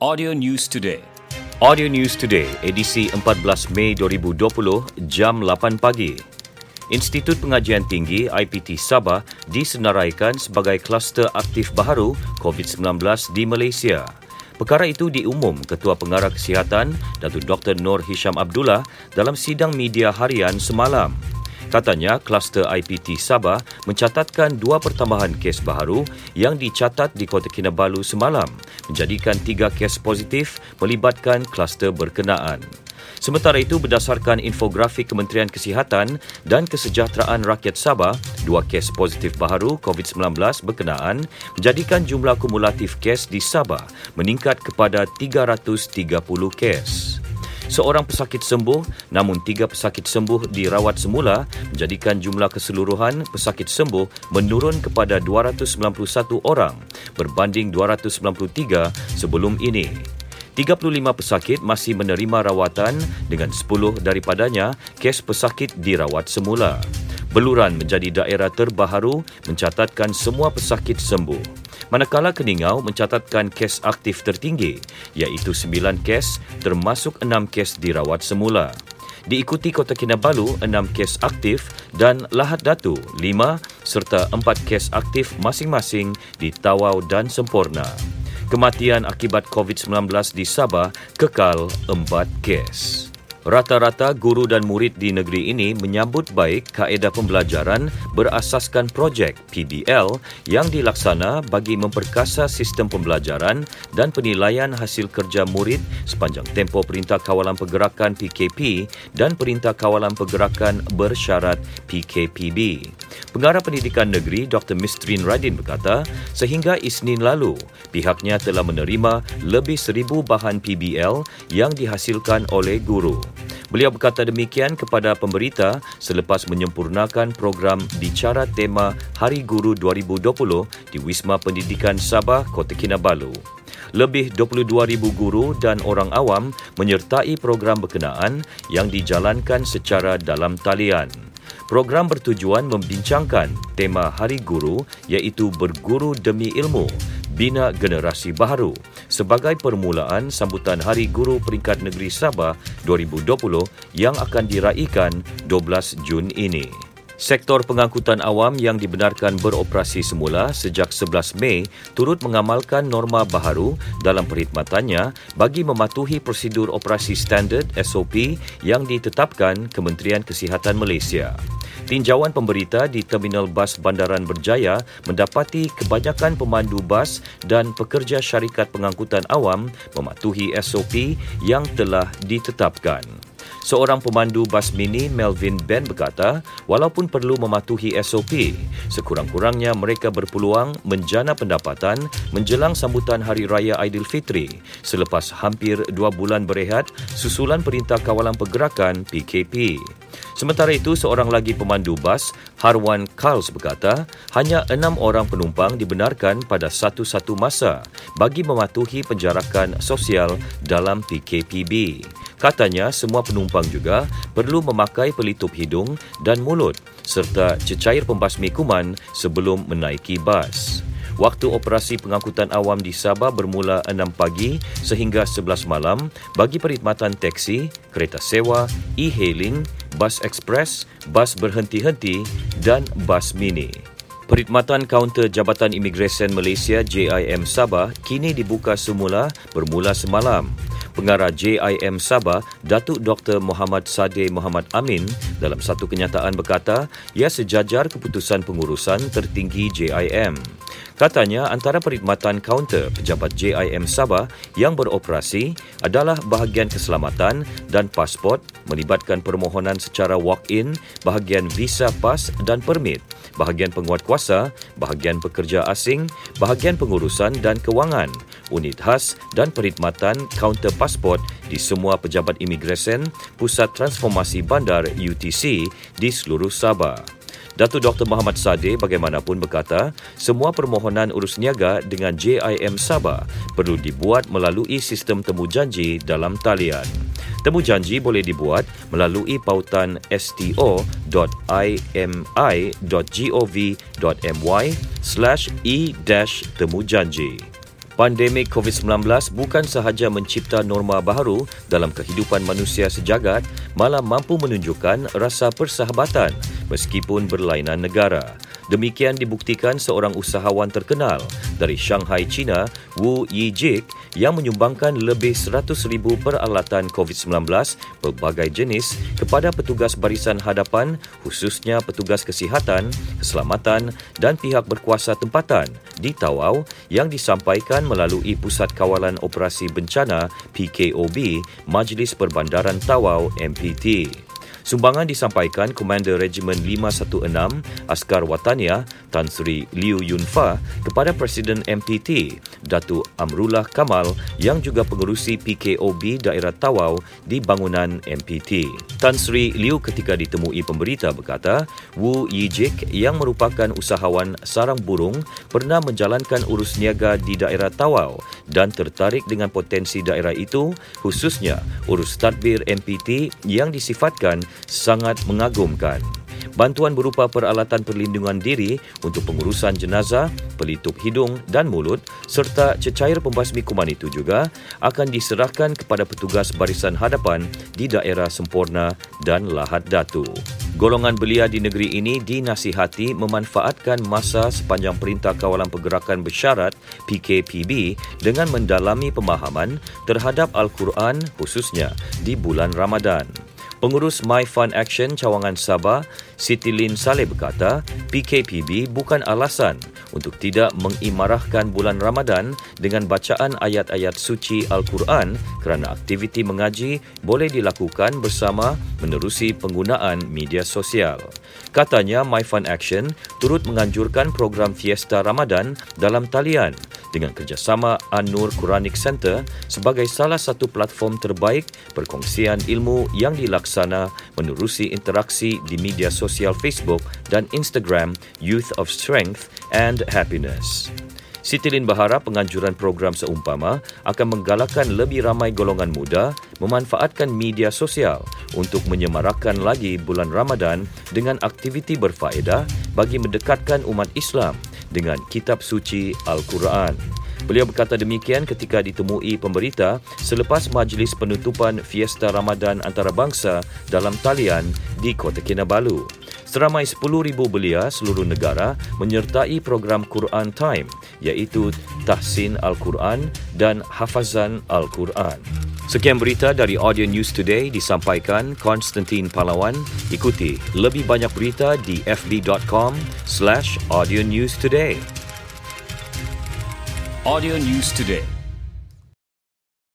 Audio News Today. Audio News Today, edisi 14 Mei 2020, jam 8 pagi. Institut Pengajian Tinggi IPT Sabah disenaraikan sebagai kluster aktif baharu COVID-19 di Malaysia. Perkara itu diumum Ketua Pengarah Kesihatan Datuk Dr. Nur Hisham Abdullah dalam sidang media harian semalam. Katanya, kluster IPT Sabah mencatatkan dua pertambahan kes baharu yang dicatat di Kota Kinabalu semalam, menjadikan tiga kes positif melibatkan kluster berkenaan. Sementara itu, berdasarkan infografik Kementerian Kesihatan dan Kesejahteraan Rakyat Sabah, dua kes positif baharu COVID-19 berkenaan menjadikan jumlah kumulatif kes di Sabah meningkat kepada 330 kes seorang pesakit sembuh namun tiga pesakit sembuh dirawat semula menjadikan jumlah keseluruhan pesakit sembuh menurun kepada 291 orang berbanding 293 sebelum ini. 35 pesakit masih menerima rawatan dengan 10 daripadanya kes pesakit dirawat semula. Beluran menjadi daerah terbaharu mencatatkan semua pesakit sembuh manakala Keningau mencatatkan kes aktif tertinggi iaitu 9 kes termasuk 6 kes dirawat semula. Diikuti Kota Kinabalu 6 kes aktif dan Lahad Datu 5 serta 4 kes aktif masing-masing di Tawau dan Sempurna. Kematian akibat COVID-19 di Sabah kekal 4 kes. Rata-rata guru dan murid di negeri ini menyambut baik kaedah pembelajaran berasaskan projek PBL yang dilaksana bagi memperkasa sistem pembelajaran dan penilaian hasil kerja murid sepanjang tempoh Perintah Kawalan Pergerakan PKP dan Perintah Kawalan Pergerakan Bersyarat PKPB. Pengarah Pendidikan Negeri Dr. Mistrin Radin berkata, sehingga Isnin lalu, pihaknya telah menerima lebih seribu bahan PBL yang dihasilkan oleh guru. Beliau berkata demikian kepada pemberita selepas menyempurnakan program bicara tema Hari Guru 2020 di Wisma Pendidikan Sabah, Kota Kinabalu. Lebih 22,000 guru dan orang awam menyertai program berkenaan yang dijalankan secara dalam talian. Program bertujuan membincangkan tema Hari Guru iaitu Berguru Demi Ilmu Bina Generasi Baharu sebagai permulaan sambutan Hari Guru Peringkat Negeri Sabah 2020 yang akan diraikan 12 Jun ini. Sektor pengangkutan awam yang dibenarkan beroperasi semula sejak 11 Mei turut mengamalkan norma baharu dalam perkhidmatannya bagi mematuhi prosedur operasi standard SOP yang ditetapkan Kementerian Kesihatan Malaysia. Tinjauan pemberita di Terminal Bas Bandaran Berjaya mendapati kebanyakan pemandu bas dan pekerja syarikat pengangkutan awam mematuhi SOP yang telah ditetapkan. Seorang pemandu bas mini Melvin Ben berkata, walaupun perlu mematuhi SOP, sekurang-kurangnya mereka berpeluang menjana pendapatan menjelang sambutan Hari Raya Aidilfitri selepas hampir dua bulan berehat susulan Perintah Kawalan Pergerakan PKP. Sementara itu, seorang lagi pemandu bas, Harwan Karls berkata, hanya enam orang penumpang dibenarkan pada satu-satu masa bagi mematuhi penjarakan sosial dalam PKPB. Katanya, semua penumpang juga perlu memakai pelitup hidung dan mulut serta cecair pembasmi kuman sebelum menaiki bas. Waktu operasi pengangkutan awam di Sabah bermula 6 pagi sehingga 11 malam bagi perkhidmatan teksi, kereta sewa, e-hailing, bas ekspres, bas berhenti-henti dan bas mini. Perkhidmatan kaunter Jabatan Imigresen Malaysia JIM Sabah kini dibuka semula bermula semalam. Pengarah JIM Sabah, Datuk Dr. Muhammad Sade Muhammad Amin dalam satu kenyataan berkata, ia sejajar keputusan pengurusan tertinggi JIM. Katanya antara perkhidmatan kaunter pejabat JIM Sabah yang beroperasi adalah bahagian keselamatan dan pasport melibatkan permohonan secara walk-in, bahagian visa pas dan permit, bahagian penguatkuasa, bahagian pekerja asing, bahagian pengurusan dan kewangan, unit khas dan perkhidmatan kaunter pasport di semua pejabat imigresen Pusat Transformasi Bandar UTC di seluruh Sabah. Datuk Dr. Muhammad Sade bagaimanapun berkata, semua permohonan urus niaga dengan JIM Sabah perlu dibuat melalui sistem temu janji dalam talian. Temu janji boleh dibuat melalui pautan sto.imi.gov.my slash e-temujanji. Pandemik COVID-19 bukan sahaja mencipta norma baharu dalam kehidupan manusia sejagat, malah mampu menunjukkan rasa persahabatan meskipun berlainan negara. Demikian dibuktikan seorang usahawan terkenal dari Shanghai, China, Wu Yijik yang menyumbangkan lebih 100,000 peralatan COVID-19 pelbagai jenis kepada petugas barisan hadapan khususnya petugas kesihatan, keselamatan dan pihak berkuasa tempatan di Tawau yang disampaikan melalui Pusat Kawalan Operasi Bencana PKOB Majlis Perbandaran Tawau MPT. Sumbangan disampaikan Komander Regimen 516 Askar Watania Tan Sri Liu Yun Fa kepada Presiden MPT Datu Amrullah Kamal yang juga pengerusi PKOB Daerah Tawau di bangunan MPT. Tan Sri Liu ketika ditemui pemberita berkata, Wu Yijik yang merupakan usahawan sarang burung pernah menjalankan urus niaga di daerah Tawau dan tertarik dengan potensi daerah itu khususnya urus tadbir MPT yang disifatkan sangat mengagumkan. Bantuan berupa peralatan perlindungan diri untuk pengurusan jenazah, pelitup hidung dan mulut serta cecair pembasmi kuman itu juga akan diserahkan kepada petugas barisan hadapan di daerah sempurna dan lahat datu. Golongan belia di negeri ini dinasihati memanfaatkan masa sepanjang Perintah Kawalan Pergerakan Bersyarat PKPB dengan mendalami pemahaman terhadap Al-Quran khususnya di bulan Ramadan. Pengurus My Fund Action Cawangan Sabah, Siti Lin Saleh berkata, PKPB bukan alasan untuk tidak mengimarahkan bulan Ramadan dengan bacaan ayat-ayat suci Al-Quran kerana aktiviti mengaji boleh dilakukan bersama menerusi penggunaan media sosial. Katanya, My Fund Action turut menganjurkan program Fiesta Ramadan dalam talian dengan kerjasama An-Nur Quranic Center sebagai salah satu platform terbaik perkongsian ilmu yang dilaksana menerusi interaksi di media sosial Facebook dan Instagram Youth of Strength and Happiness. Siti Lin berharap penganjuran program seumpama akan menggalakkan lebih ramai golongan muda memanfaatkan media sosial untuk menyemarakkan lagi bulan Ramadan dengan aktiviti berfaedah bagi mendekatkan umat Islam dengan kitab suci Al-Quran. Beliau berkata demikian ketika ditemui pemberita selepas majlis penutupan Fiesta Ramadan Antarabangsa dalam talian di Kota Kinabalu. Seramai 10,000 belia seluruh negara menyertai program Quran Time iaitu Tahsin Al-Quran dan Hafazan Al-Quran. Sekian berita dari Audio News Today disampaikan Konstantin Palawan. Ikuti lebih banyak berita di fb.com slash audio news today. Audio News Today.